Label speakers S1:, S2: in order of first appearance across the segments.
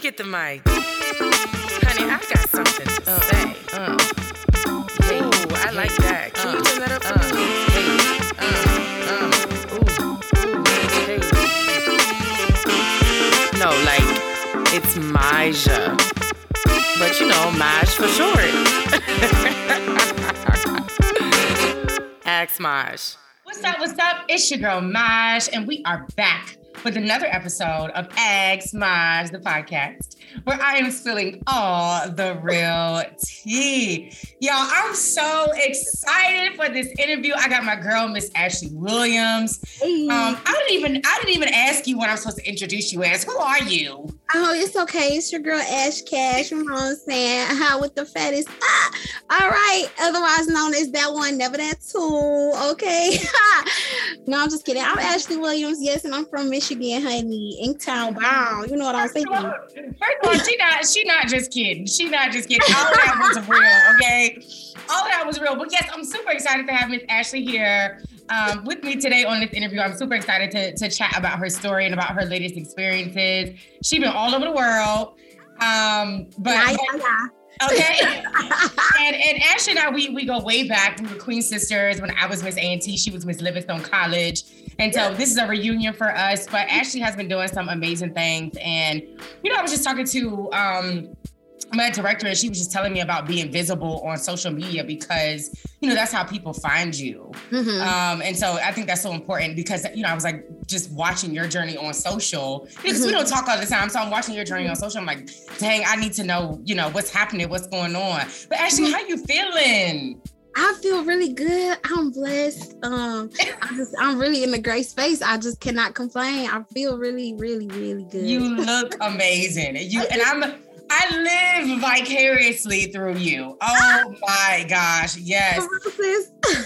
S1: me get the mic. Honey, I got something to
S2: Uh,
S1: say.
S2: uh,
S1: Ooh, I like that. Can you turn that up for
S2: uh,
S1: me?
S2: uh, ooh, ooh,
S1: Hey. No, like, it's Maja. But you know, Maj for short. Ask Maj.
S2: What's up? What's up? It's your girl Maj, and we are back with another episode of Ask Maj, the podcast, where I am spilling all the real tea. Y'all, I'm so excited for this interview. I got my girl, Miss Ashley Williams. Um, I didn't even I didn't even ask you what I'm supposed to introduce you as. Who are you?
S3: Oh, it's okay. It's your girl Ash Cash. You know what I'm saying? How with the fattest. Ah, all right. Otherwise known as that one, never that tool. Okay. no, I'm just kidding. I'm Ashley Williams. Yes, and I'm from Michigan, honey. Inktown. Wow. You know what I'm saying?
S2: First of all, she not she not just kidding. She not just kidding. All that was real, okay? All that was real. But yes, I'm super excited to have Miss Ashley here um, with me today on this interview. I'm super excited to, to chat about her story and about her latest experiences. She's been all over the world. Um, but,
S3: Yeah,
S2: but-
S3: yeah,
S2: okay. and and Ashley and I, we we go way back. We were Queen sisters. When I was Miss A and T, she was Miss Livingstone College, and so this is a reunion for us. But Ashley has been doing some amazing things, and you know, I was just talking to um my director, and she was just telling me about being visible on social media because you know that's how people find you.
S3: Mhm.
S2: Um, and so I think that's so important because you know I was like just watching your journey on social because we
S3: Mhm.
S2: don't talk all the time. So I'm watching your journey on social. I'm like, dang, I need to know, you know, what's happening, what's going on. But actually, how you feeling?
S3: I feel really good. I'm blessed. Um, I just I'm really in a great space. I just cannot complain. I feel really, really, really good.
S2: You look amazing. And you and I'm. I live vicariously through you. Oh my gosh, yes.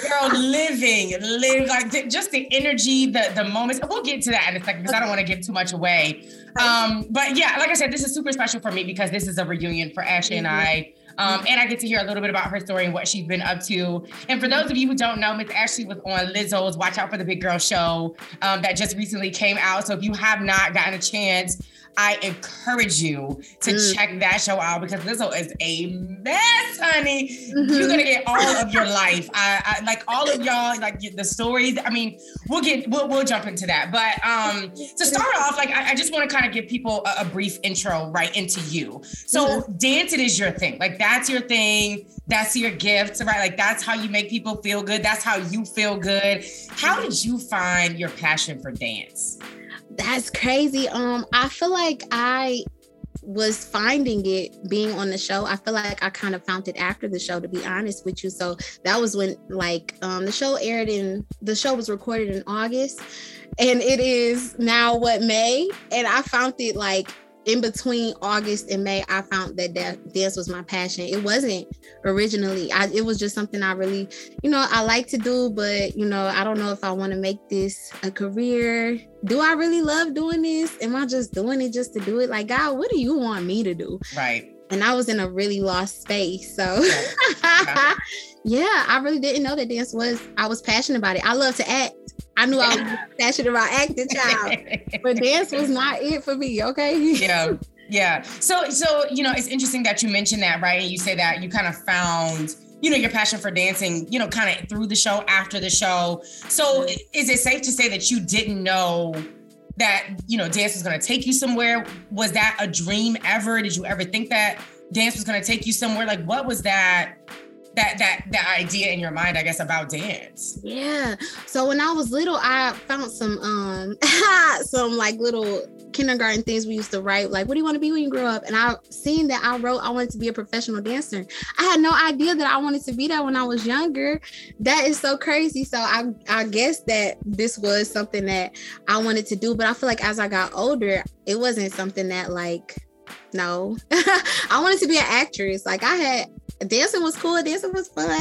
S2: Girl living live like th- just the energy the the moments we'll get to that in a second because i don't want to give too much away um but yeah like i said this is super special for me because this is a reunion for ashley and i um, and I get to hear a little bit about her story and what she's been up to. And for those of you who don't know, Miss Ashley was on Lizzo's Watch Out for the Big Girl show um, that just recently came out. So if you have not gotten a chance, I encourage you to
S3: Mm.
S2: check that show out because Lizzo is a mess, honey
S3: Mhm.
S2: you're gonna get all of your life. I, I like all of y'all, like the stories. I mean, we'll get we'll, we'll jump into that. But um to start off, like I, I just want to kind of give people a, a brief intro right into you. So dancing is your thing. Like that's your thing. That's your gift, right? Like that's how you make people feel good. That's how you feel good. How did you find your passion for dance?
S3: That's crazy. Um, I feel like I was finding it being on the show. I feel like I kind of found it after the show, to be honest with you. So that was when like um the show aired in the show was recorded in August and it is now what May. And I found it like in between August and May, I found that da- dance was my passion. It wasn't originally. I, it was just something I really, you know, I like to do, but you know, I don't know if I want to make this a career. Do I really love doing this? Am I just doing it just to do it? Like, God, what do you want me to do?
S2: Right.
S3: And I was in a really lost space. So,
S2: Yeah.
S3: yeah, I really didn't know that dance was, I was passionate about it. I love to act. I knew I was passionate about acting, child, but dance was not it for me. Okay.
S2: yeah yeah. So so you know it's interesting that you mentioned that right? You say that you kind of found you know your passion for dancing you know kind of through the show after the show. So is it safe to say that you didn't know that you know dance was going to take you somewhere? Was that a dream ever? Did you ever think that dance was going to take you somewhere? Like what was that that that that idea in your mind i guess about dance
S3: Yeah. So when I was little, I found some um some like little kindergarten things we used to write, like what do you want to be when you grow up? And I seen that I wrote I wanted to be a professional dancer. I had no idea that I wanted to be that when I was younger. That is so crazy. So I I guess that this was something that I wanted to do, but I feel like as I got older, it wasn't something that like no. I wanted to be an actress. Like I had dancing was cool, dancing was fun.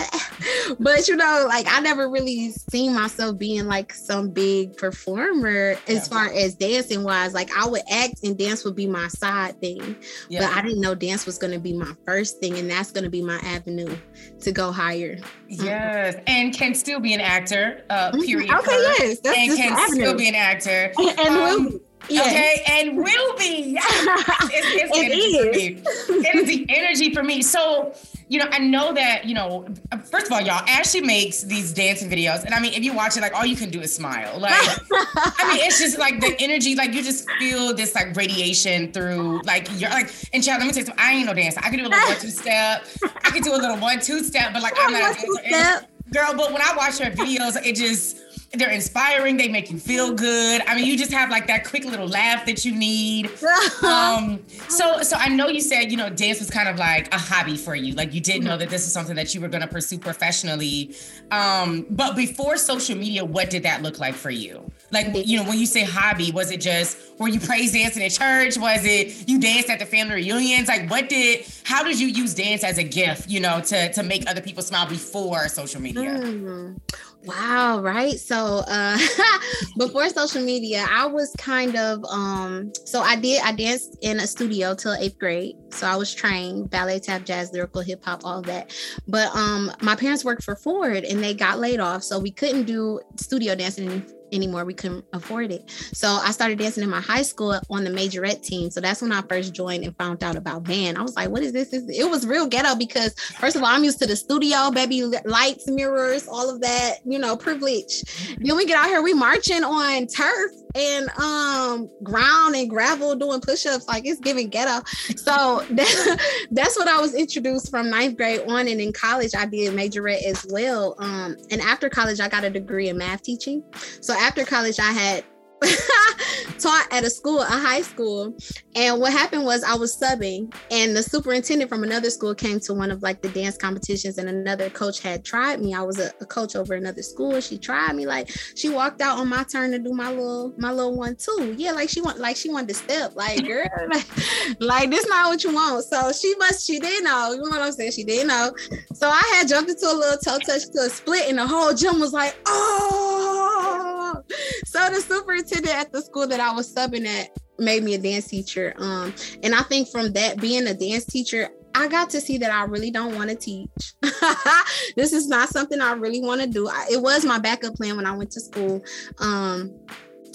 S3: but you know, like I never really seen myself being like some big performer as
S2: Yeah.
S3: far as dancing wise. Like I would act and dance would be my side thing. But I didn't know dance was gonna be my first thing, and that's gonna be my avenue to go higher.
S2: yes and can still be an actor uh
S3: Mhm.
S2: period
S3: Okay, yes, that's
S2: and can still be an actor
S3: and
S2: Um,
S3: will be.
S2: Yes. Okay, and will be. it's, it's it is. It is the energy for me. So you know, I know that, you know, first of all, y'all, Ashley makes these dancing videos. And I mean, if you watch it, like all you can do is smile. Like, I mean, it's just like the energy, like you just feel this like radiation through like you're like, and child, let me tell you something, I ain't no dancer. I can do a little one, two step. I can do a little one, two step, but like I'm not a dancer. Girl, but when I watch her videos, it just they're inspiring. They make you feel good. I mean, you just have like that quick little laugh that you need. um, so, so I know you said you know dance was kind of like a hobby for you. Like you didn't know that this is something that you were going to pursue professionally. Um, but before social media, what did that look like for you? Like you know, when you say hobby, was it just were you praise dancing at church? Was it you danced at the family reunions? Like what did? How did you use dance as a gift? You know, to to make other people smile before social media? Mm.
S3: Wow, right. So uh before social media, I was kind of um so I did I danced in a studio till eighth grade. So I was trained ballet, tap, jazz, lyrical, hip hop, all that. But um my parents worked for Ford and they got laid off. So we couldn't do studio dancing anymore. We couldn't afford it. So I started dancing in my high school on the majorette team. So that's when I first joined and found out about band. I was like, what is this? It was real ghetto because first of all, I'm used to the studio, baby lights, mirrors, all of that, you know, privilege. Then we get out here, we marching on turf and um ground and gravel doing push-ups like it's giving ghetto so that, that's what i was introduced from ninth grade on and in college i did majorette as well um and after college i got a degree in math teaching so after college i had taught at a school, a high school. And what happened was I was subbing, and the superintendent from another school came to one of like the dance competitions, and another coach had tried me. I was a, a coach over another school. She tried me, like she walked out on my turn to do my little my little one too. Yeah, like she want like she wanted to step, like girl, like, like this not what you want. So she must she didn't know. You know what I'm saying? She didn't know. So I had jumped into a little toe touch to a split, and the whole gym was like, oh. So the superintendent at the school that I was subbing at made me a dance teacher. Um, and I think from that being a dance teacher, I got to see that I really don't want to teach. this is not something I really want to do. I, it was my backup plan when I went to school. Um,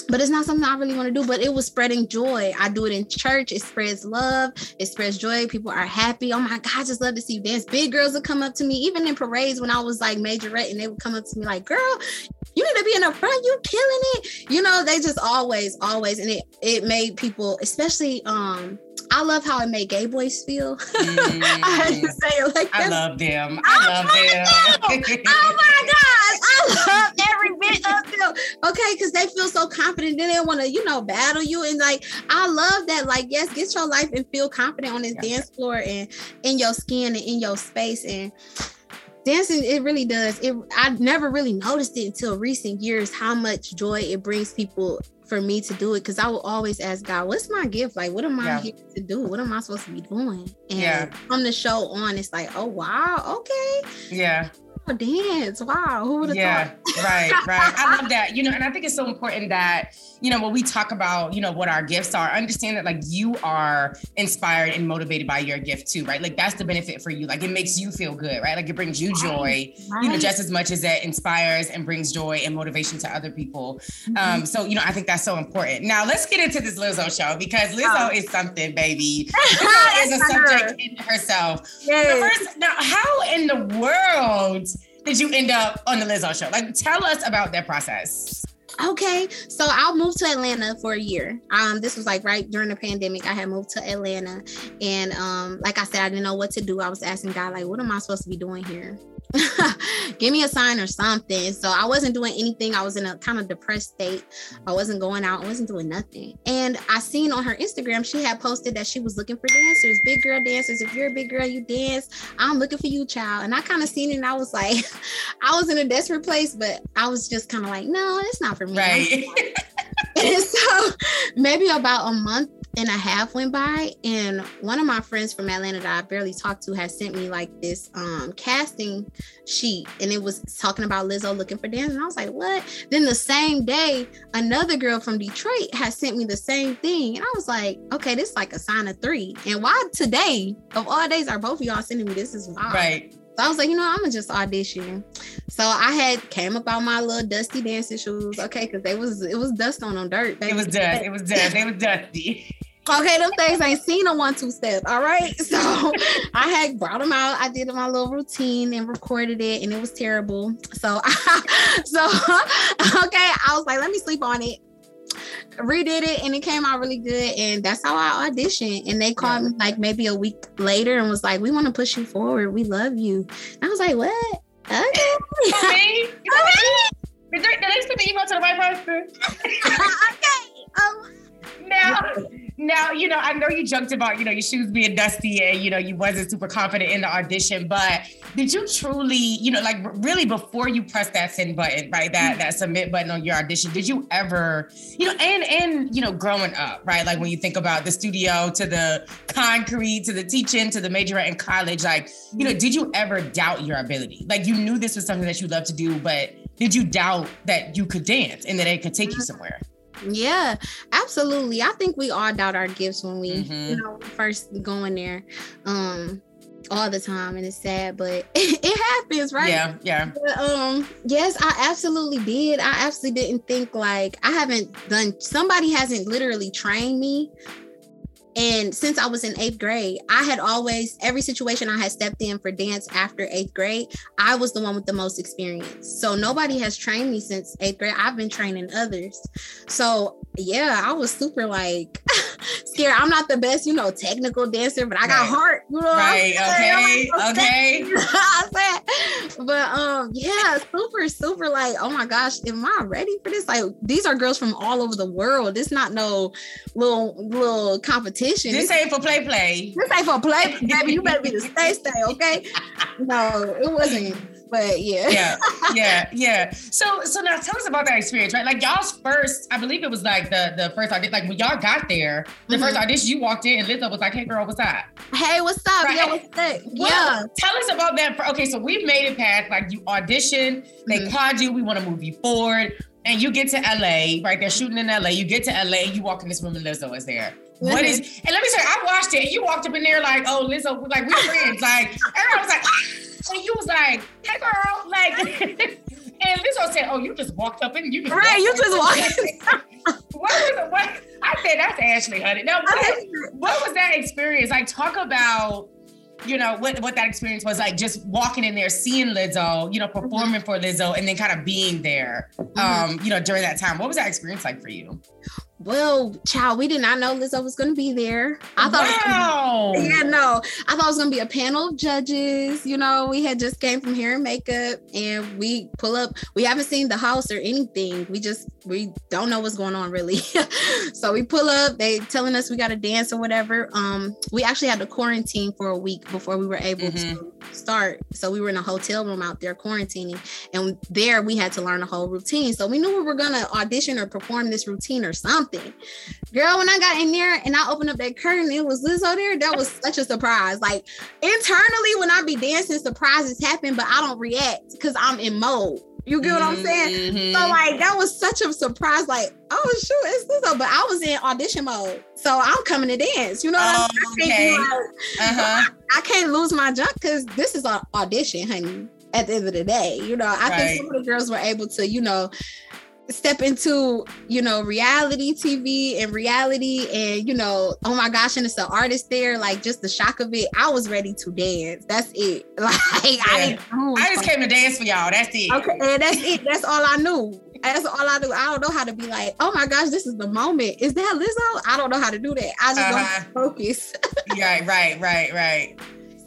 S3: but it's not something I really want to do. But it was spreading joy. I do it in church. It spreads love. It spreads joy. People are happy. Oh my God, I just love to see you dance. Big girls would come up to me, even in parades when I was like majorette, and they would come up to me like, "Girl, you need to be in the front. You killing it." You know, they just always, always, and it it made people, especially um I love how it made gay boys feel. Mm. I had to say it like
S2: that. I love them. I, I love them.
S3: them. oh my gosh. I love every bit of them. Okay, because they feel so confident. Then they want to, you know, battle you. And like, I love that. Like, yes, get your life and feel confident on this yeah. dance floor and in your skin and in your space. And dancing it really does it i never really noticed it until recent years how much joy it brings people for me to do it because I will always ask God, what's my gift? Like, what am I yeah. here to do? What am I supposed to be doing? And yeah. from the show on, it's like, oh wow, okay.
S2: Yeah
S3: dance. Wow. Who would have
S2: yeah, thought? right, right. I love that. You know, and I think it's so important that, you know, when we talk about, you know, what our gifts are, understand that like you are inspired and motivated by your gift too, right? Like that's the benefit for you. Like it makes you feel good, right? Like it brings you joy, right. you know, just as much as it inspires and brings joy and motivation to other people. Mm-hmm. Um, so, you know, I think that's so important. Now let's get into this Lizzo show because Lizzo oh. is something, baby. Lizzo is a subject in herself. Yes. First, now, how in the world did you end up on the Lizzo show? Like, tell us about that process.
S3: Okay, so I moved to Atlanta for a year. Um, this was like right during the pandemic. I had moved to Atlanta, and um, like I said, I didn't know what to do. I was asking God, like, what am I supposed to be doing here? give me a sign or something. So I wasn't doing anything. I was in a kind of depressed state. I wasn't going out. I wasn't doing nothing. And I seen on her Instagram, she had posted that she was looking for dancers, big girl dancers. If you're a big girl, you dance. I'm looking for you, child. And I kind of seen it and I was like, I was in a desperate place, but I was just kind of like, no, it's not for me.
S2: Right.
S3: and so maybe about a month and a half went by and one of my friends from atlanta that i barely talked to had sent me like this um casting sheet and it was talking about lizzo looking for dancers and i was like what? Then the same day another girl from detroit had sent me the same thing and i was like okay this is like a sign of three and why today of all days are both of y'all sending me this is wild.
S2: Right
S3: So I was like, you know, I'm gonna just audition. So I had came about my little dusty dancing shoes, okay, because they was it was dust on them dirt.
S2: Baby. It was dust. It was dust. It was dusty.
S3: Okay, them things ain't seen a one two step. All right. So I had brought them out. I did my little routine and recorded it, and it was terrible. So, I, so okay, I was like, let me sleep on it. Redid it, and it came out really good. And that's how I auditioned. And they called me like maybe a week later and was like, "We want to push you forward. We love you." And I was like, "What?" Okay.
S2: okay. okay. Did they, did they send the email to the right person?
S3: okay. Um,
S2: now, now, you know, I know you joked about, you know, your shoes being dusty and, you know, you wasn't super confident in the audition, but did you truly, you know, like really before you press that send button, right? That that submit button on your audition, did you ever, you know, and and you know, growing up, right? Like when you think about the studio to the concrete to the teaching to the major in college, like, you know, did you ever doubt your ability? Like you knew this was something that you loved to do, but did you doubt that you could dance and that it could take you mm-hmm. somewhere?
S3: Yeah, absolutely. I think we all doubt our gifts when we, mm-hmm. you know, first go in there. Um, all the time and it's sad but it, happens right
S2: yeah yeah
S3: but, um yes i absolutely did i absolutely didn't think like i haven't done somebody hasn't literally trained me and since I was in eighth grade, I had always, every situation I had stepped in for dance after eighth grade, I was the one with the most experience. So nobody has trained me since eighth grade. I've been training others. So yeah, I was super like scared. I'm not the best, you know, technical dancer, but I got right. heart. You know
S2: right. Okay. okay.
S3: but um, yeah, super, super like, oh my gosh, am I ready for this? Like these are girls from all over the world. This not no little little competition competition.
S2: This ain't for play play.
S3: This ain't for play, baby. You better be the stay stay, okay? No, it wasn't. But yeah.
S2: Yeah, yeah, yeah. So so now tell us about that experience, right? Like y'all's first, I believe it was like the the first audition, like when y'all got there, the mm-hmm. first audition you walked in and Lizzo was like, hey girl, what's up?
S3: Hey, what's up? Right? Yeah, what's up? Well, yeah.
S2: Tell us about that. Okay, so we've made it past like you auditioned, they mm-hmm. called you, we want to move you forward. And you get to LA, right? They're shooting in LA. You get to LA, you walk in this room and Lizzo is there. What is? And let me say, I watched it. And you walked up in there like, oh, Lizzo, like we're friends. Like everyone was like, ah! and you was like, hey girl, like. and Lizzo said, oh, you just walked up and You just
S3: right. You just walked.
S2: what was? What? I said that's Ashley Honey. Now, what, what was that experience? Like, talk about you know what what that experience was like just walking in there seeing lizzo you know performing for lizzo and then kind of being there mm-hmm. um you know during that time what was that experience like for you
S3: well, child, we did not know Lizzo was going to be there. I thought, wow. Be, yeah, no, I thought it was going to be a panel of judges. You know, we had just came from hair and makeup, and we pull up. We haven't seen the house or anything. We just we don't know what's going on really. so we pull up. They telling us we got to dance or whatever. Um, we actually had to quarantine for a week before we were able mm-hmm. to start. So we were in a hotel room out there quarantining, and there we had to learn a whole routine. So we knew we were gonna audition or perform this routine or something something. Girl, when I got in there and I opened up that curtain, it was Lizzo there. That was such a surprise. Like internally, when I be dancing, surprises happen, but I don't react because I'm in mode. You get what I'm saying? Mm-hmm. So like that was such a surprise. Like, oh shoot, it's Lizzo, but I was in audition mode, so I'm coming to dance. You know what oh, I'm saying? Okay. Like, uh-huh. I, I, can't lose my junk because this is an audition, honey. At the end of the day, you know, I right. think some of the girls were able to, you know, step into you know reality tv and reality and you know oh my gosh and it's an artist there like just the shock of it i was ready to dance that's it like yeah.
S2: I, I just came to dance for y'all that's it
S3: okay and that's it that's all i knew that's all I do. I don't know how to be like, oh my gosh, this is the moment. Is that Lizzo? I don't know how to do that. I just uh-huh. don't focus.
S2: right, right, right, right.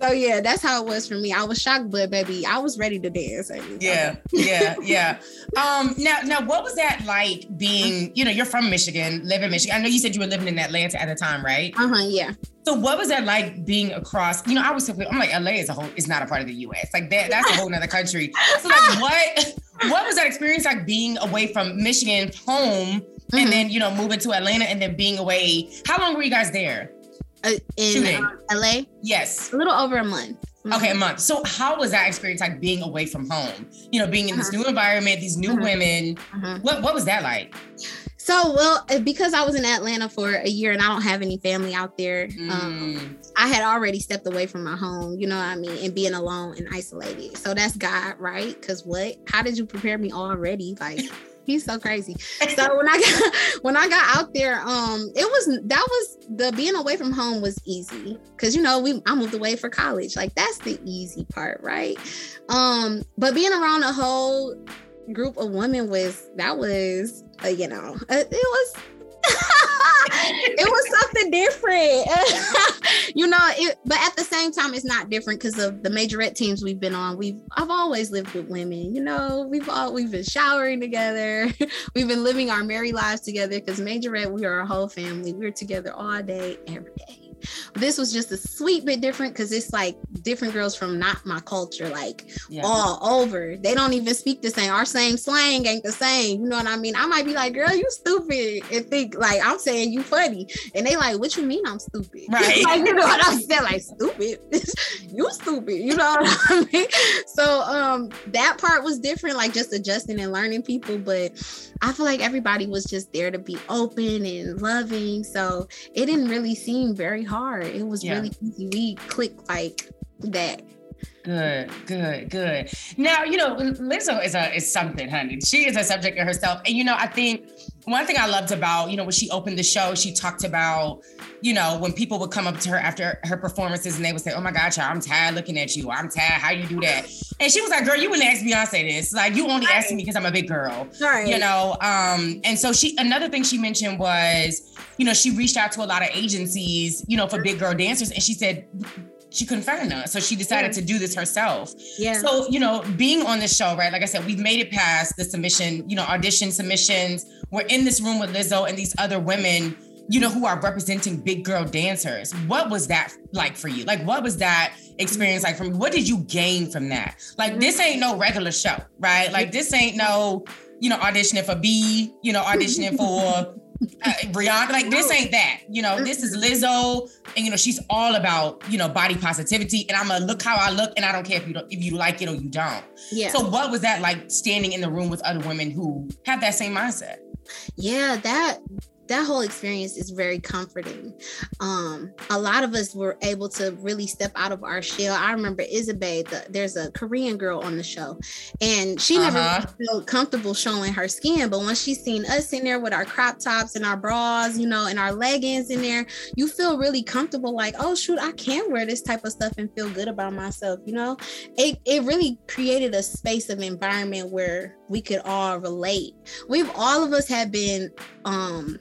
S3: So yeah, that's how it was for me. I was shocked, but baby, I was ready to dance.
S2: Yeah, yeah, yeah. Um, now, now, what was that like being? You know, you're from Michigan, live in Michigan. I know you said you were living in Atlanta at the time, right?
S3: Uh huh. Yeah.
S2: So what was that like being across? You know, I was simply, I'm like, LA is a whole, is not a part of the US. Like that, that's a whole other country. So like, what, what was that experience like being away from Michigan home, mm-hmm. and then you know moving to Atlanta, and then being away? How long were you guys there?
S3: Uh, in LA?
S2: Yes.
S3: A little over a month.
S2: Mm-hmm. Okay, a month. So how was that experience like being away from home? You know, being in this uh-huh. new environment, these new uh-huh. women. Uh-huh. What what was that like?
S3: So well, uh, because I was in Atlanta for a year and I don't have any family out there, um,
S2: Mm.
S3: I had already stepped away from my home, you know what I mean, and being alone and isolated. So that's God, right? Because what? How did you prepare me already? Like, he's so crazy. So when I got when I got out there, um, it was that was the being away from home was easy because you know we I moved away for college. Like that's the easy part, right? Um, but being around a whole group of women was that was uh, you know uh, it was it was something different. You know it but at the same time it's not different because of the majorette teams we've been on. We've i've always lived with women you know? We've all we've been showering together. We've been living our merry lives together because majorette we are a whole family. We're together all day every day this was just a sweet bit different because it's like different girls from not my culture like
S2: Yeah.
S3: all over. They don't even speak the same. Our same slang ain't the same. You know what I mean? I might be like, girl, you stupid, and think like I'm saying you funny. And they like, what you mean I'm stupid?
S2: Right.
S3: like, you know what I'm saying? Like, stupid. you stupid. You know what I mean? So um that part was different, like just adjusting and learning people. But I feel like everybody was just there to be open and loving. So it didn't really seem very hard. It was
S2: Yeah.
S3: really easy. We clicked like that.
S2: Good, good, good. Now, you know, Lizzo is a is something, honey. She is a subject in herself. And you know, I think one thing I loved about, you know, when she opened the show, she talked about, you know, when people would come up to her after her performances and they would say, Oh my God, child, I'm tired looking at you. I'm tired. How do you do that? And she was like, Girl, you wouldn't ask Beyonce this. Like, you only asking me because I'm a big girl.
S3: Right.
S2: you know um and so she another thing she mentioned was you know she reached out to a lot of agencies you know for big girl dancers and she said she couldn't find none so she decided
S3: Yeah.
S2: to do this herself
S3: Yeah.
S2: so you know being on this show right like i said we've made it past the submission you know audition submissions we're in this room with lizzo and these other women you know who are representing big girl dancers what was that like for you like what was that experience like from what did you gain from that like this ain't no regular show right like this ain't no you know auditioning for b you know auditioning for uh, Brianna, like this ain't that, you know. This is Lizzo, and you know she's all about you know body positivity, and I'm gonna look how I look, and I don't care if you don't, if you like it or you don't.
S3: yeah.
S2: So what was that like standing in the room with other women who have that same mindset?
S3: yeah, that that whole experience is very comforting. Um, a lot of us were able to really step out of our shell. I remember Isabel, the, there's a Korean girl on the show, and she never
S2: Uh-huh.
S3: really felt comfortable showing her skin. But once she's seen us in there with our crop tops and our bras, you know, and our leggings in there, you feel really comfortable. Like, oh shoot, I can wear this type of stuff and feel good about myself. You know, it it really created a space of environment where we could all relate. We've all of us have been um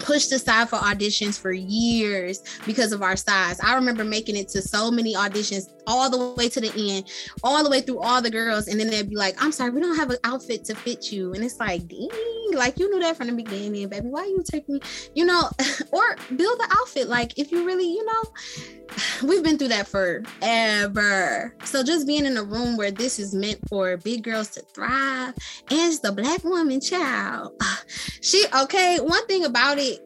S3: pushed aside for auditions for years because of our size. I remember making it to so many auditions all the way to the end, all the way through all the girls, and then they'd be like, "I'm sorry, we don't have an outfit to fit you," and it's like, "Dang, like you knew that from the beginning, baby. Why you take me, you know, or build the outfit? Like if you really, you know." We've been through that forever. So just being in a room where this is meant for big girls to thrive, and it's the black woman child. She okay. One thing about it,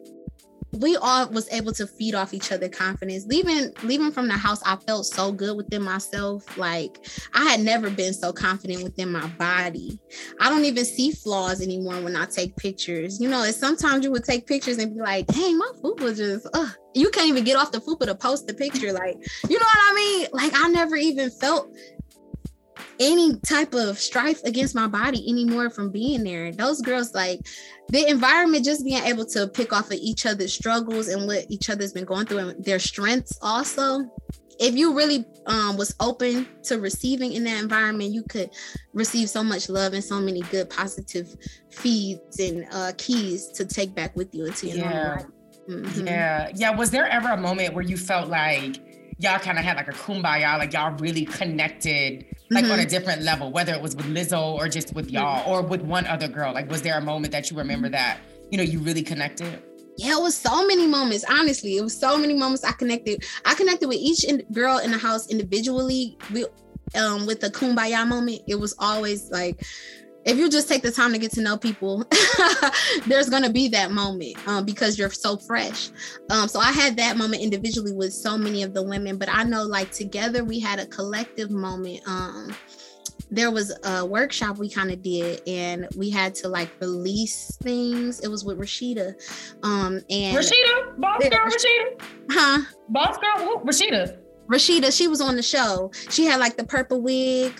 S3: we all was able to feed off each other confidence. Leaving leaving from the house, I felt so good within myself. Like I had never been so confident within my body. I don't even see flaws anymore when I take pictures. You know, and sometimes you would take pictures and be like, dang, my fupa just ugh. You can't even get off the fupa to post the picture. Like, you know what I mean? Like I never even felt any type of strife against my body anymore from being there. Those girls, like the environment, just being able to pick off of each other's struggles and what each other's been going through and their strengths also. If you really um, was open to receiving in that environment, you could receive so much love and so many good positive feeds and uh, keys to take back with you into your
S2: Yeah.
S3: life. Mhm.
S2: Yeah, yeah. Was there ever a moment where you felt like y'all kind of had like a kumbaya, like y'all really connected, like on a mm-hmm. different level, whether it was with Lizzo or just with mm-hmm. y'all or with one other girl? Like, was there a moment that you remember mm-hmm. that you know you really connected?
S3: Yeah, it was so many moments. Honestly, it was so many moments I connected. I connected with each in- girl in the house individually. We, um, with the kumbaya moment, it was always like, if you just take the time to get to know people, there's gonna be that moment um, because you're so fresh. Um, so I had that moment individually with so many of the women, but I know like together we had a collective moment. Um, there was a workshop we kind of did and we had to like release things. It was with Rashida. Um and
S2: Rashida, boss girl Rashida.
S3: Huh?
S2: Boss girl, who? Rashida.
S3: Rashida, she was on the show. She had like the purple wig,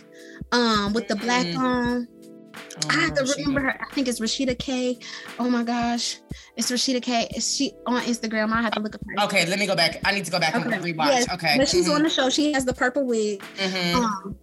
S3: um, with the black
S2: Mm.
S3: on.
S2: Oh,
S3: I have to
S2: Rashida.
S3: remember her. I think it's Rashida K. Oh my gosh, it's Rashida K. Is she on Instagram? I have to look up her.
S2: Okay, let me go back. I need to go back and
S3: Okay.
S2: rewatch.
S3: Yes,
S2: Okay.
S3: But she's
S2: Mhm.
S3: on the show. She has the purple wig.
S2: Mhm.
S3: Um,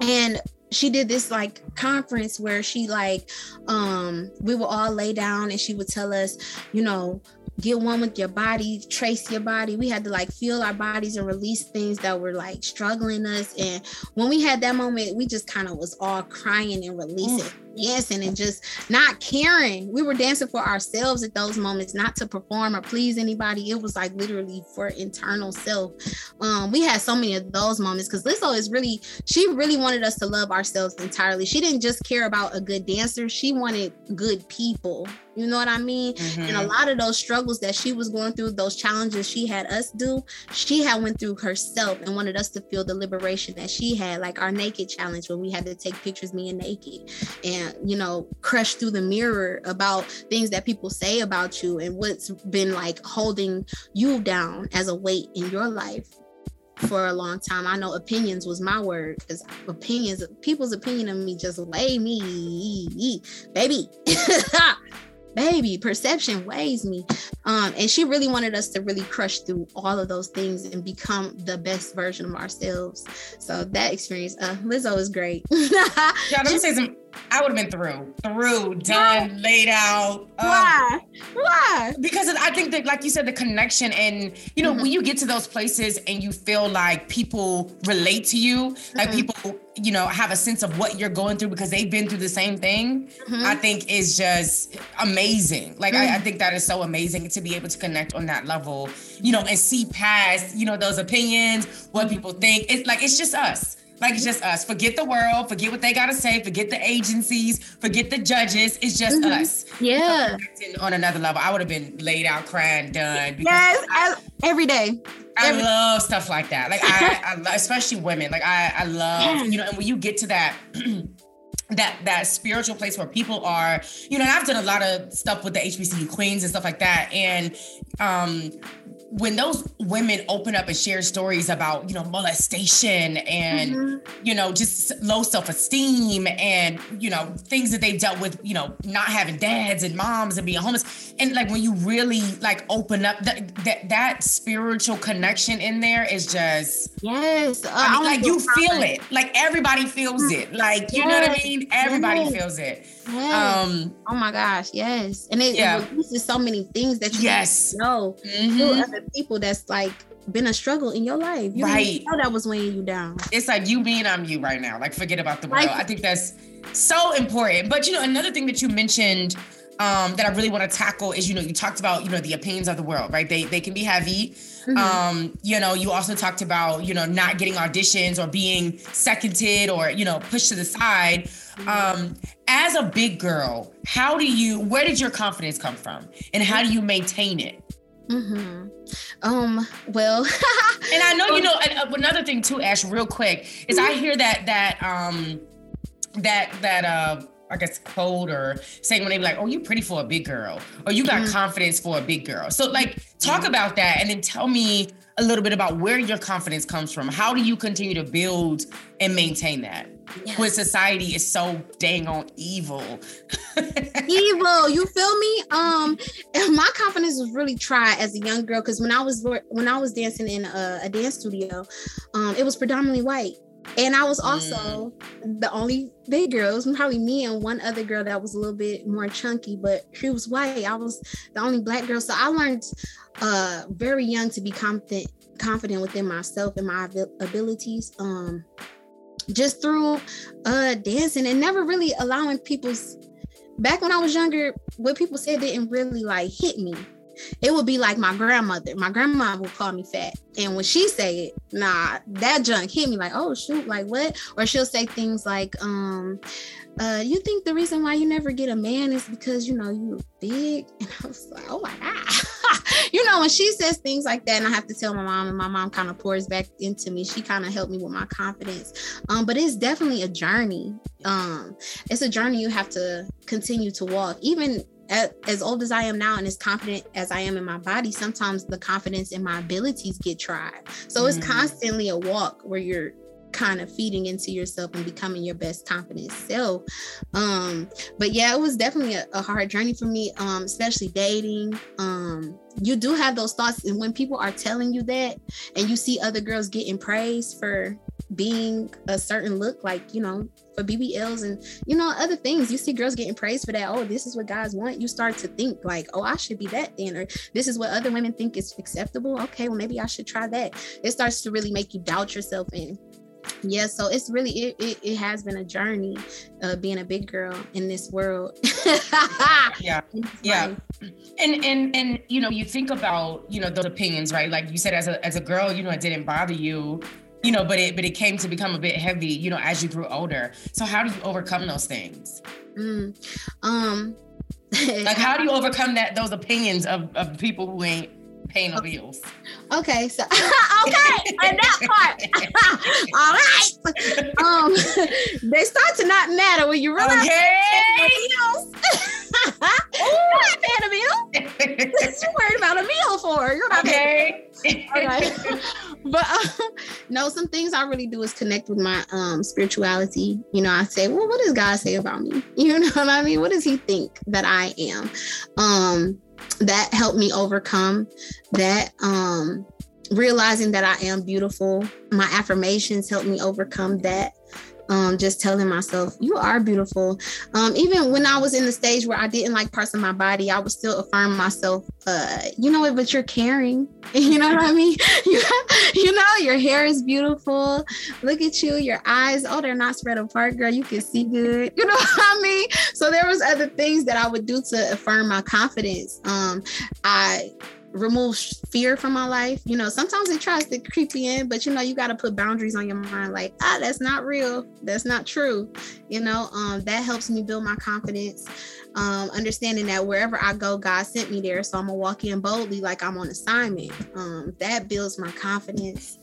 S3: and she did this like conference where she like um we would all lay down and she would tell us, you know, get one with your body, trace your body. We had to like feel our bodies and release things that were like struggling us. And when we had that moment, we just kind of was all crying and releasing, dancing and just not caring. We were dancing for ourselves at those moments, not to perform or please anybody. It was like literally for internal self. Um, we had so many of those moments because Lizzo is really, she really wanted us to love ourselves entirely. She didn't just care about a good dancer, she wanted good people. You know what I mean? and a
S2: Mhm.
S3: lot of those struggles that she was going through those challenges she had us do she had went through herself and wanted us to feel the liberation that she had like our naked challenge when we had to take pictures being naked and you know crush through the mirror about things that people say about you and what's been like holding you down as a weight in your life for a long time. I know opinions was my word because opinions, people's opinion of me just weigh me, baby. baby perception weighs me um and she really wanted us to really crush through all of those things and become the best version of ourselves so that experience uh lizzo is great
S2: Yeah, let me say some. I would have been through, through, done, laid out. uh,
S3: why why
S2: because I think that, like you said, the connection and you know
S3: Mhm.
S2: when you get to those places and you feel like people relate to you, like
S3: Mhm.
S2: people, you know, have a sense of what you're going through because they've been through the same thing.
S3: Mhm.
S2: I think is just amazing. Like I, I think that is so amazing to be able to connect on that level, you know, and see past, you know, those opinions, what people think. It's like it's just us. Like it's just us. Forget the world. Forget what they gotta say. Forget the agencies. Forget the judges. It's just
S3: Mhm.
S2: us.
S3: yeah
S2: on another level. I would have been laid out, crying, done.
S3: yes
S2: I,
S3: I- every day
S2: I
S3: every-
S2: love stuff like that. Like I, I love, especially women. Like I, I love,
S3: Yeah.
S2: you know, and when you get to that. that that spiritual place where people are you know i've done a lot of stuff with the hbcu queens and stuff like that. And um when those women open up and share stories about you know molestation and
S3: Mhm.
S2: you know just low self-esteem and you know things that they've dealt with you know not having dads and moms and being homeless. And like when you really like open up that that, that spiritual connection in there is just
S3: yes. Uh,
S2: I mean, like you feel it. Like everybody feels it. Like you know what i mean? Everybody
S3: Yes.
S2: feels it.
S3: Yes.
S2: um
S3: oh my gosh. Yes. And it,
S2: Yeah.
S3: it releases so many things that you
S2: yes.
S3: know.
S2: Mhm.
S3: People that's like been a struggle in your life. You
S2: Right.
S3: know that was weighing you down.
S2: it's like you being I'm you right now. Like forget about the world.
S3: Like-
S2: I think that's so important. But you know, another thing that you mentioned um, that I really want to tackle is you know you talked about you know the opinions of the world, right? They they can be heavy.
S3: Mhm.
S2: Um, you know, you also talked about you know not getting auditions or being seconded or you know pushed to the side. Um, as a big girl, how do you? Where did your confidence come from, and how do you maintain it?
S3: Hmm Um. Well.
S2: And I know you know uh, another thing too, Ash. Real quick, is I hear that that um that that uh I guess quote or saying when they be like, "Oh, you pretty for a big girl," or "You got
S3: Mhm.
S2: confidence for a big girl." So like, talk about that, and then tell me a little bit about where your confidence comes from. How do you continue to build and maintain that when society is so dang on evil?
S3: evil you feel me um my confidence was really tried as a young girl because when i was when i was dancing in a, a dance studio um it was predominantly white and i was also the only big girl. It was probably me and one other girl that was a little bit more chunky but she was white. I was the only black girl. So i learned uh very young to be confident confident within myself and my abilities um just through uh dancing and never really allowing people's back when I was younger, what people said didn't really like hit me. It would be like my grandmother. My grandma would call me fat. And when she say it, nah, that junk hit me like, oh shoot, like what? Or she'll say things like, um, uh, you think the reason why you never get a man is because you know you big? And I was like, oh my God. you know, when she says things like that, and I have to tell my mom, and my mom kind of pours back into me, she kind of helped me with my confidence. Um, but it's definitely a journey. Um, it's a journey you have to continue to walk. Even as old as I am now and as confident as I am in my body, sometimes the confidence in my abilities get tried. So it's mm-hmm. constantly a walk where you're kind of feeding into yourself and becoming your best confident self. Um, but yeah, it was definitely a, a hard journey for me, um, especially dating. Um, you do have those thoughts, and when people are telling you that, and you see other girls getting praised for being a certain look, like you know, for BBLs and you know other things, you see girls getting praised for that. Oh, this is what guys want. You start to think like, oh, I should be that then, or this is what other women think is acceptable. Okay, well maybe I should try that. It starts to really make you doubt yourself and yeah so it's really it, it, it has been a journey uh, being a big girl in this world.
S2: Yeah. Yeah. and and and you know you think about you know those opinions right? Like you said as a as a girl you know it didn't bother you you know but it but it came to become a bit heavy you know as you grew older. So how do you overcome those things? Mm, um like how do you overcome that those opinions of of people who ain't paying the bills.
S3: Okay, so okay, and that part. All right. Um, they start to not matter when you realize okay. You're not paying a bill. What you worried about a meal for? You're not okay. okay. but um, no, some things I really do is connect with my um spirituality. You know, I say, well, what does God say about me? You know what I mean? What does He think that I am? Um, that helped me overcome that um realizing that I am beautiful. My affirmations helped me overcome that um, just telling myself, you are beautiful. Um, even when I was in the stage where I didn't like parts of my body, I would still affirm myself, uh, you know what, but you're caring. You know what I mean? You, know, your hair is beautiful. Look at you, your eyes, oh, they're not spread apart, girl. You can see good. You know what I mean? So there was other things that I would do to affirm my confidence. Um, I remove fear from my life. You know, sometimes it tries to creep in, but you know, you got to put boundaries on your mind like, ah, that's not real. That's not true. You know, um, that helps me build my confidence. Um, understanding that wherever I go, God sent me there. So I'm gonna walk in boldly like I'm on assignment. Um, that builds my confidence.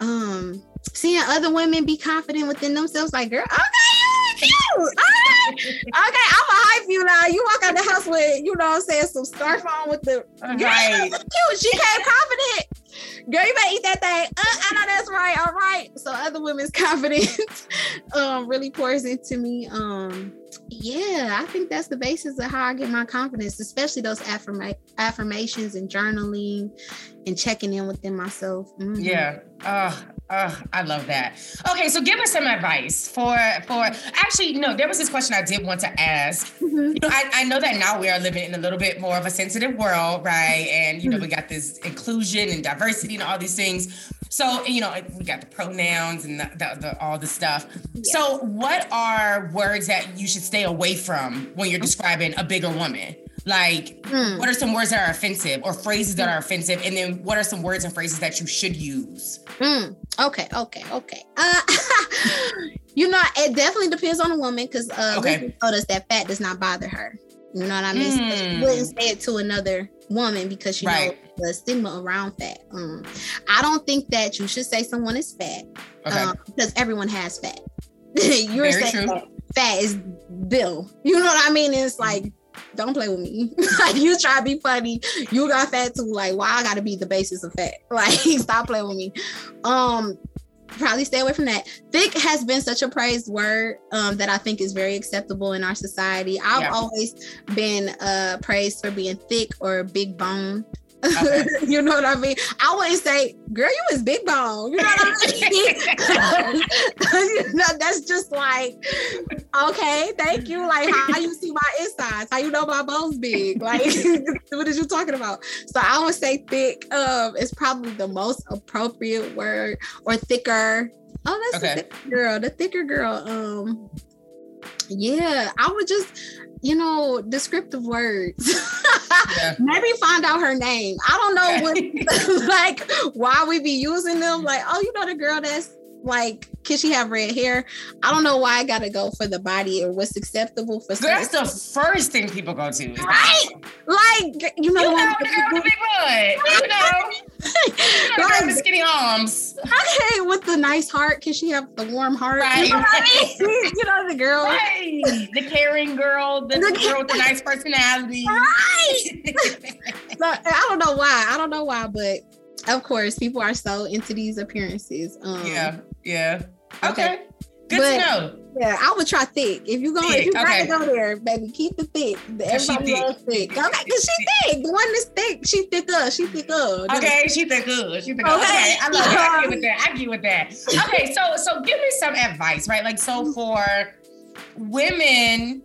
S3: Um, seeing other women be confident within themselves, like, girl, okay, cute. All right. Okay, I'm a hype you now. You walk out the house with, you know what I'm saying, some scarf on with the girl, right. cute. She came confident. Girl, you better eat that thing. Uh, I know that's right. All right. So other women's confidence um really pours into me. Um yeah, I think that's the basis of how I get my confidence, especially those affirma- affirmations and journaling and checking in within myself.
S2: Mm-hmm. Yeah. Uh, uh, I love that. Okay, so give us some advice for for actually no, there was this question I did want to ask. Mm-hmm. You know, I, I know that now we are living in a little bit more of a sensitive world, right? And you know, we got this inclusion and diversity and all these things. So, you know, we got the pronouns and the, the, the, all the stuff. So, what are words that you should stay away from when you're describing a bigger woman? Like, mm. what are some words that are offensive or phrases that are offensive? And then what are some words and phrases that you should use?
S3: Mm. Okay, okay, okay. Uh, you know, it definitely depends on the woman because uh, okay. told us that fat does not bother her. You know what I mean? Mm. So she wouldn't say it to another woman because you right. know the stigma around fat. Um, I don't think that you should say someone is fat okay. um, because everyone has fat. You're Very saying fat is Bill. You know what I mean? It's like don't play with me. like you try to be funny, you got fat too. Like why I gotta be the basis of fat? Like stop playing with me. Um, probably stay away from that. Thick has been such a praised word um, that I think is very acceptable in our society. I've yeah. always been uh, praised for being thick or big bone. Okay. you know what I mean? I wouldn't say, girl, you was big bone. You know what I mean? you know, that's just like, okay, thank you. Like how you see my insides, how you know my bones big. Like, what is you talking about? So I would say thick um is probably the most appropriate word or thicker. Oh, that's okay. the thicker girl, the thicker girl. Um yeah, I would just you know, descriptive words. Yeah. Maybe find out her name. I don't know what like why we be using them. Like, oh, you know the girl that's Like, can she have red hair? I don't know why I gotta go for the body or what's acceptable for.
S2: Girl, that's the first thing people go to.
S3: Right? Like, you know,
S2: you know the girl with the big butt. You know, you know like, the skinny arms.
S3: Okay, with the nice heart. Can she have the warm heart?
S2: Right.
S3: You know, I mean? you know the girl.
S2: Right. The caring girl, the, the girl with the nice personality.
S3: Right. so, I don't know why. I don't know why, but of course, people are so into these appearances. Um,
S2: yeah, yeah. Okay. okay. Good but, to know.
S3: Yeah, I would try thick. If you go, thick. if you okay. gotta go there, baby, keep the thick. Everybody loves thick. thick. Okay, cause she thick. The one that's thick, she thicker. She thicker.
S2: Okay, she thicker. She thicker. Okay, oh, okay. I love that. I get with that. I get with that. Okay, so so give me some advice, right? Like so for women,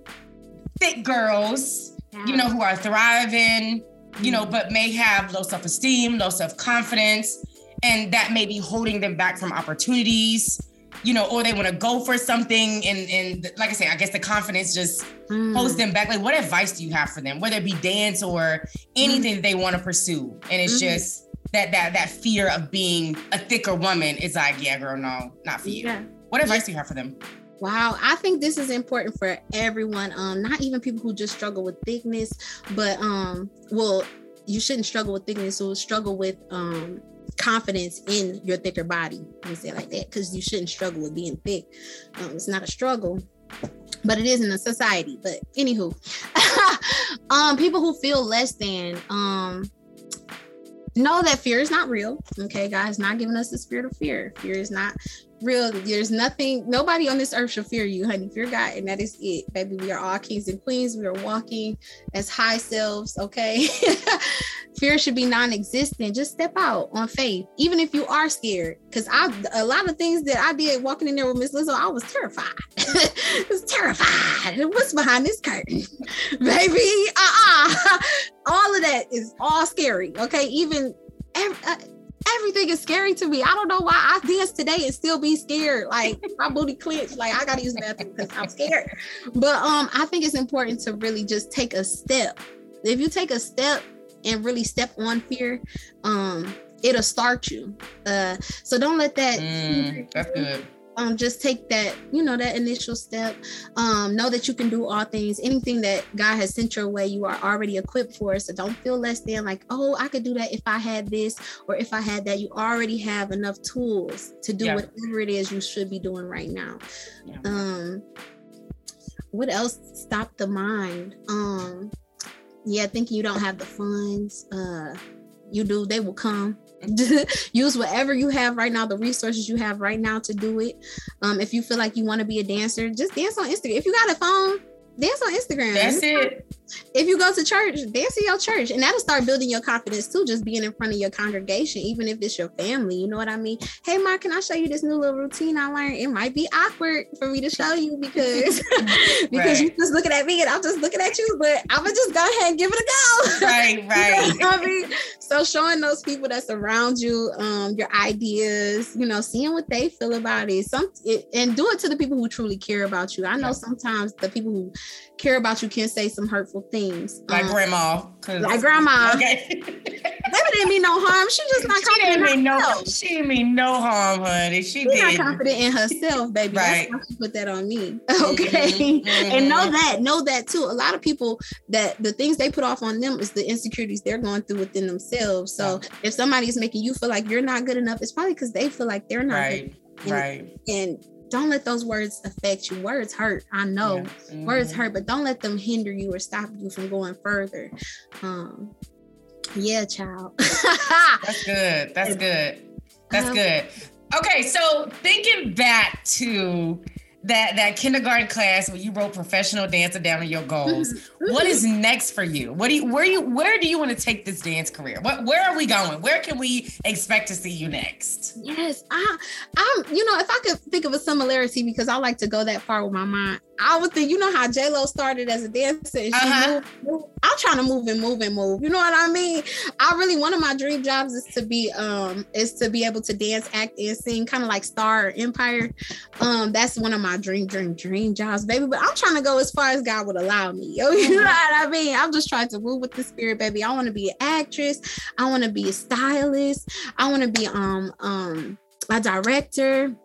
S2: thick girls, you know, who are thriving, you know, but may have low self esteem, low self confidence, and that may be holding them back from opportunities, you know, or they want to go for something. And, and like I say, I guess the confidence just mm. holds them back. Like, what advice do you have for them, whether it be dance or anything mm. that they want to pursue? And it's mm. just that, that, that fear of being a thicker woman is like, yeah, girl, no, not for you. Yeah. What advice do you have for them?
S3: Wow, I think this is important for everyone. Um, not even people who just struggle with thickness, but um, well, you shouldn't struggle with thickness, so struggle with um confidence in your thicker body. Let me say like that, because you shouldn't struggle with being thick. Um, it's not a struggle, but it is in a society. But anywho, um, people who feel less than, um, know that fear is not real. Okay, God's not giving us the spirit of fear. Fear is not real. There's nothing, nobody on this earth should fear you, honey. Fear God, and that is it, baby. We are all kings and queens. We are walking as high selves, okay? fear should be non-existent. Just step out on faith, even if you are scared. Because I a lot of things that I did walking in there with Miss Lizzo, I was terrified. I was terrified. What's behind this curtain? baby, uh-uh. all of that is all scary. Okay, even every, uh, everything is scary to me. I don't know why I dance today and still be scared. Like my booty clenched. Like I gotta use the bathroom because I'm scared. But um, I think it's important to really just take a step. If you take a step and really step on fear, um, it'll start you. Uh, so don't let that.
S2: Mm, that's good
S3: um, just take that, you know, that initial step. Um, know that you can do all things. Anything that God has sent your way, you are already equipped for. So don't feel less than like, oh, I could do that if I had this or if I had that. You already have enough tools to do yeah. whatever it is you should be doing right now. Yeah. Um, what else? Stop the mind. Um, yeah, thinking you don't have the funds. Uh, you do. They will come use whatever you have right now, the resources you have right now to do it. Um, if you feel like you want to be a dancer, just dance on Instagram. If you got a phone, dance on Instagram.
S2: That's it.
S3: If you go to church, dance in your church, and that'll start building your confidence too. Just being in front of your congregation, even if it's your family. You know what I mean? Hey, Mark, can I show you this new little routine I learned? It might be awkward for me to show you because because right. you're just looking at me and I'm just looking at you, but I'm gonna just go ahead and give it a
S2: go. Right, right.
S3: you know I mean, so showing those people that surround you, um, your ideas, you know, seeing what they feel about it, some it, and do it to the people who truly care about you. I know yeah. sometimes the people who care about you can say some hurtful things.
S2: Like um, grandma.
S3: Like grandma. Okay. Baby didn't mean no harm. She just not
S2: she confident didn't mean no, She didn't mean no harm, honey. She,
S3: she
S2: did.
S3: not confident in herself, baby. right. That's why she put that on me. Okay. Mm-hmm. And know that, know that too. A lot of people that the things they put off on them is the insecurities they're going through within themselves. So yeah. if somebody's making you feel like you're not good enough, it's probably because they feel like they're not
S2: right.
S3: good. And,
S2: right.
S3: And don't let those words affect you. Words hurt. I know yeah. mm-hmm. words hurt, but don't let them hinder you or stop you from going further. Um, yeah, child.
S2: That's good. That's good. That's um, good. Okay, so thinking back to that that kindergarten class where you wrote professional dancer down in your goals. What is next for you? What do you where you where do you want to take this dance career? What where are we going? Where can we expect to see you next?
S3: Yes, I I'm you know if I could think of a similarity because I like to go that far with my mind. I would think, you know how J Lo started as a dancer. And uh-huh. moved, moved. I'm trying to move and move and move. You know what I mean? I really one of my dream jobs is to be um is to be able to dance, act, and sing, kind of like Star Empire. Um, that's one of my dream, dream, dream jobs, baby. But I'm trying to go as far as God would allow me. Yo, You know what I mean? I'm just trying to move with the spirit, baby. I want to be an actress. I want to be a stylist. I want to be um um a director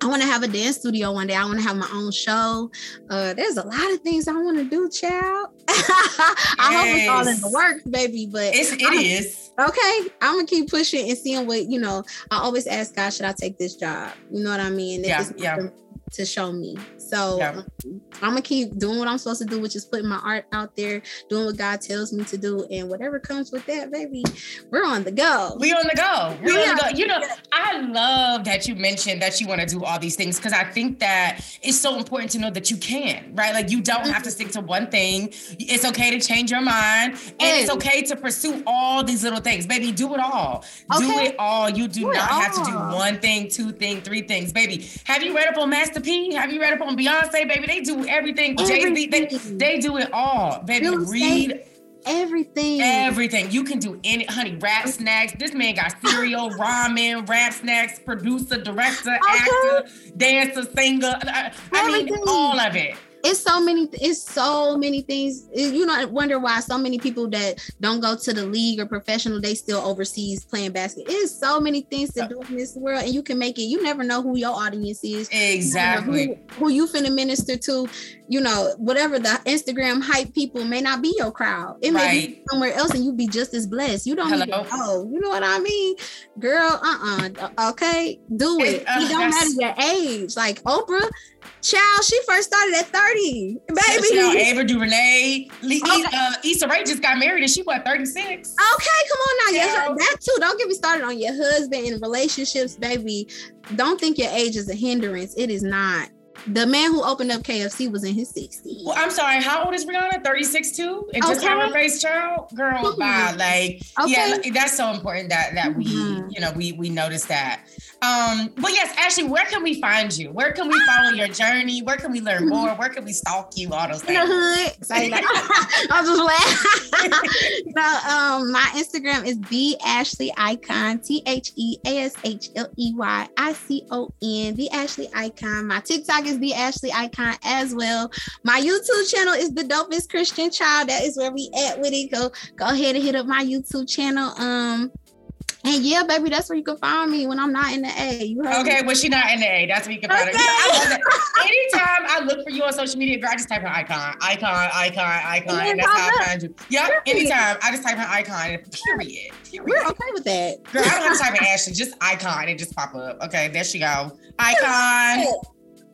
S3: I want to have a dance studio one day. I want to have my own show. Uh, there's a lot of things I want to do, child. I hope it's all in the works, baby. But
S2: it's, it I'm, is.
S3: Okay. I'm gonna keep pushing and seeing what you know. I always ask God, should I take this job? You know what I mean?
S2: yeah, yeah.
S3: To show me. So yeah. Um, I'm gonna keep doing what I'm supposed to do, which is putting my art out there, doing what God tells me to do, and whatever comes with that, baby, we're on the go.
S2: We on the go. We're yeah. on the go. You know, I love that you mentioned that you want to do all these things because I think that it's so important to know that you can, right? Like you don't have to mm-hmm. stick to one thing. It's okay to change your mind, and it's okay to pursue all these little things, baby. Do it all. Okay. Do it all. You do, do not have to do one thing, two things, three things, baby. Have you read up on Master P? Have you read up on Beyonce, baby, they do everything. everything. Jay-Z, they, they do it all. Baby, Real read
S3: everything.
S2: Everything. You can do any honey, rap snacks. This man got cereal, ramen, rap snacks, producer, director, okay. actor, dancer, singer. Uh, I, I mean, all of it
S3: it's so many it's so many things. You know I wonder why so many people that don't go to the league or professional they still overseas playing basket. It's so many things to do in this world and you can make it. You never know who your audience is.
S2: Exactly.
S3: you who, who, you finna minister to. You know whatever the instagram hype people may not be your crowd. It may right. be somewhere else and you be just as blessed. You don't Hello. even know. You know what i mean? Girl uh-uh. Okay do it. Uh, it don't matter your age. Like oprah Child, she first started at 30. Baby.
S2: Child, Ava DuVernay. Okay. Uh, Issa Rae just got married and she what 36? Okay,
S3: come on now. Yeah. that too. Don't get me started on your husband and relationships, baby. Don't think your age is a hindrance. It is not. The man who opened up KFC was in his 60s.
S2: Well, I'm sorry. How old is Rihanna? 36 too? And just okay. have a face child? Girl, mm-hmm. bye. Like, okay. yeah, that's so important that that mm-hmm. we, you know, we we notice that. Um, but yes, Ashley, where can we find you? Where can we follow your journey? Where can we learn mm-hmm. more? Where can we stalk you? All those things. In the hood.
S3: I was just laughing. so um my Instagram is the Ashley Icon, T-H-E-A-S-H-L-E-Y-I-C-O-N, the Ashley Icon. My TikTok is the Ashley Icon as well. My YouTube channel is the dopest Christian child. That is where we at with it. Go go ahead and hit up my YouTube channel. Um and yeah, baby, that's where you can find me when I'm not in the A.
S2: Okay, well, she not in the A. That's where you can find okay. her. Anytime I look for you on social media, girl, I just type in icon, icon, icon, icon, and that's how I find you. Yeah, anytime I just type in icon. Period.
S3: Period. We're okay with that.
S2: Girl, I don't have to type in Ashley, just icon and just pop up. Okay, there she go. Icon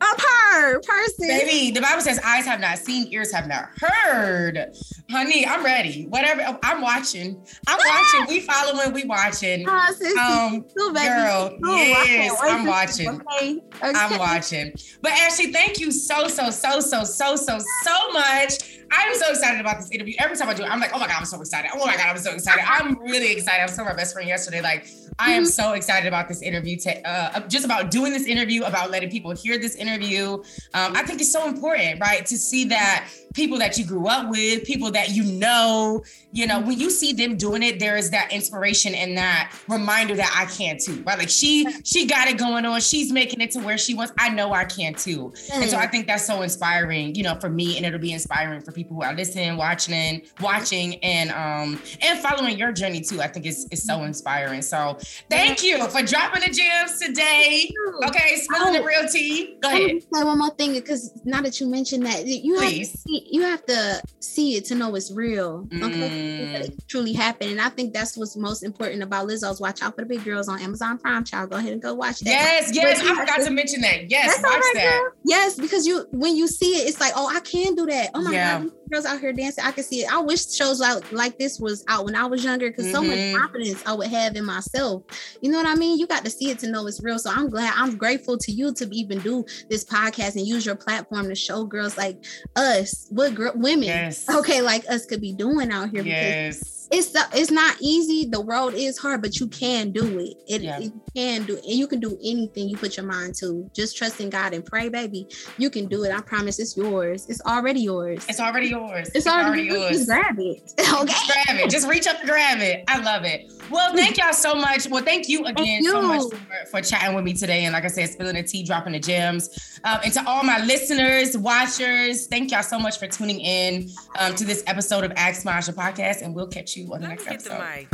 S3: of her person.
S2: Baby, the Bible says eyes have not seen, ears have not heard. Honey, I'm ready. Whatever. I'm watching. I'm watching. We following. We watching.
S3: Oh, um,
S2: girl, oh, yes, I'm watching. Okay. okay. I'm watching. But Ashley, thank you so, so, so, so, so, so, so much. I'm so excited about this interview. Every time I do it, I'm like, oh my God, I'm so excited. Oh my God, I'm so excited. I'm really excited. I was telling my best friend yesterday, like, I am mm-hmm. so excited about this interview, to, uh, just about doing this interview, about letting people hear this interview. Um, I think it's so important, right? To see that people that you grew up with, people that you know, you know, when you see them doing it, there is that inspiration and that reminder that I can too, right? Like she she got it going on. She's making it to where she wants. I know I can too. And so I think that's so inspiring, you know, for me, and it'll be inspiring for people who are listening, watching, and watching, and um and following your journey too. I think it's it's so inspiring. So thank you for dropping the gems today. Okay, spilling oh, the real tea. Go ahead.
S3: Say one more thing because now that you mentioned that, you Please. have to see you have to see it to know it's real. Okay. Mm. truly happened. And I think that's what's most important about Lizzo's Watch Out for the Big Grrrls on Amazon Prime Child. Go ahead and go watch that.
S2: Yes, yes. I forgot to, to mention that. Yes, watch right, that. Girl.
S3: Yes, because you when you see it, it's like, oh, I can do that. Oh my yeah. god, girls out here dancing. I can see it. I wish shows out like this was out when I was younger because mm-hmm. so much mm-hmm. confidence I would have in myself. You know what I mean? You got to see it to know it's real. So I'm glad, I'm grateful to you to even do this podcast and use your platform to show girls like us what girl, women, yes. okay, like us could be doing out here. Yes it's it's not easy. The road is hard, but you can do it. It, yeah. it can do, and you can do anything you put your mind to. Just trust in God and pray, baby. You can do it. I promise. It's yours. It's already yours.
S2: It's already yours.
S3: It's, it's already, already, yours. Just grab it. Okay.
S2: Just grab it. Just reach up and grab it. I love it. Well, thank y'all so much. Well, thank you again thank you. so much for, for, chatting with me today. And like I said, spilling the tea, dropping the gems. Um, and to all my listeners, watchers, thank y'all so much for tuning in um, to this episode of Ask Maja podcast. And we'll catch you you on the Let next me get episode. The mic.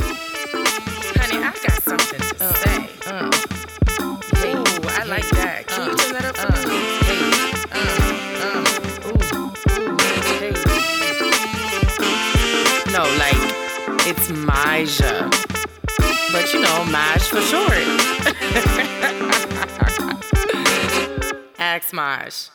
S2: Honey, I've got something to uh, say. Uh, hey, ooh, I like that. Uh,
S1: Can uh, you turn that up for me? Uh, no, like it's Maja, but you know Maj for short. Ask Maj.